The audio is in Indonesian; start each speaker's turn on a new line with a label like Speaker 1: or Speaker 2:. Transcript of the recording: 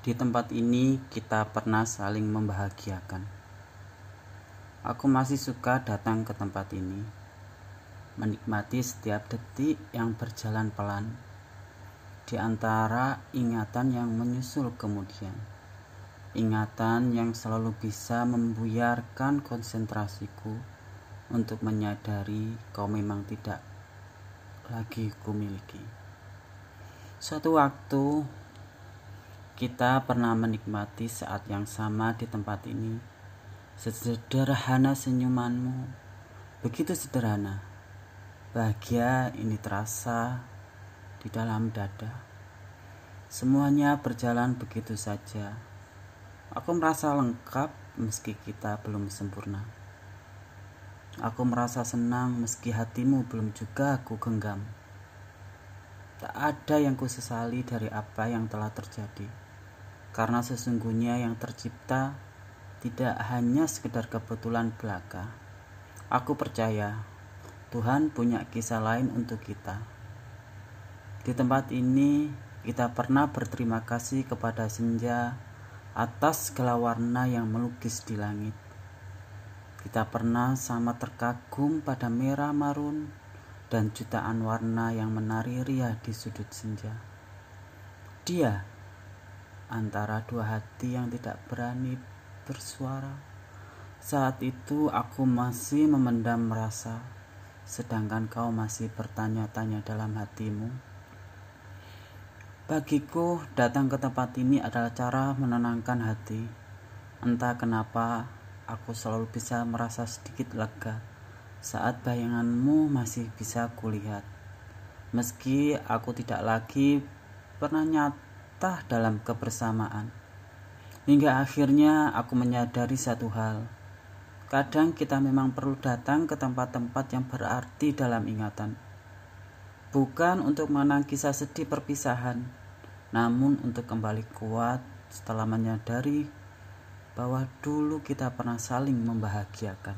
Speaker 1: Di tempat ini kita pernah saling membahagiakan. Aku masih suka datang ke tempat ini, menikmati setiap detik yang berjalan pelan di antara ingatan yang menyusul kemudian. Ingatan yang selalu bisa membuyarkan konsentrasiku untuk menyadari kau memang tidak lagi kumiliki. Suatu waktu kita pernah menikmati saat yang sama di tempat ini. Sederhana senyumanmu, begitu sederhana. Bahagia ini terasa di dalam dada. Semuanya berjalan begitu saja. Aku merasa lengkap meski kita belum sempurna. Aku merasa senang meski hatimu belum juga aku genggam. Tak ada yang kusesali dari apa yang telah terjadi karena sesungguhnya yang tercipta tidak hanya sekedar kebetulan belaka. Aku percaya Tuhan punya kisah lain untuk kita. Di tempat ini kita pernah berterima kasih kepada senja atas segala warna yang melukis di langit. Kita pernah sama terkagum pada merah marun dan jutaan warna yang menari ria di sudut senja. Dia antara dua hati yang tidak berani bersuara. Saat itu aku masih memendam rasa, sedangkan kau masih bertanya-tanya dalam hatimu. Bagiku, datang ke tempat ini adalah cara menenangkan hati. Entah kenapa, aku selalu bisa merasa sedikit lega saat bayanganmu masih bisa kulihat. Meski aku tidak lagi pernah nyata betah dalam kebersamaan. Hingga akhirnya aku menyadari satu hal. Kadang kita memang perlu datang ke tempat-tempat yang berarti dalam ingatan. Bukan untuk mengenang kisah sedih perpisahan, namun untuk kembali kuat setelah menyadari bahwa dulu kita pernah saling membahagiakan.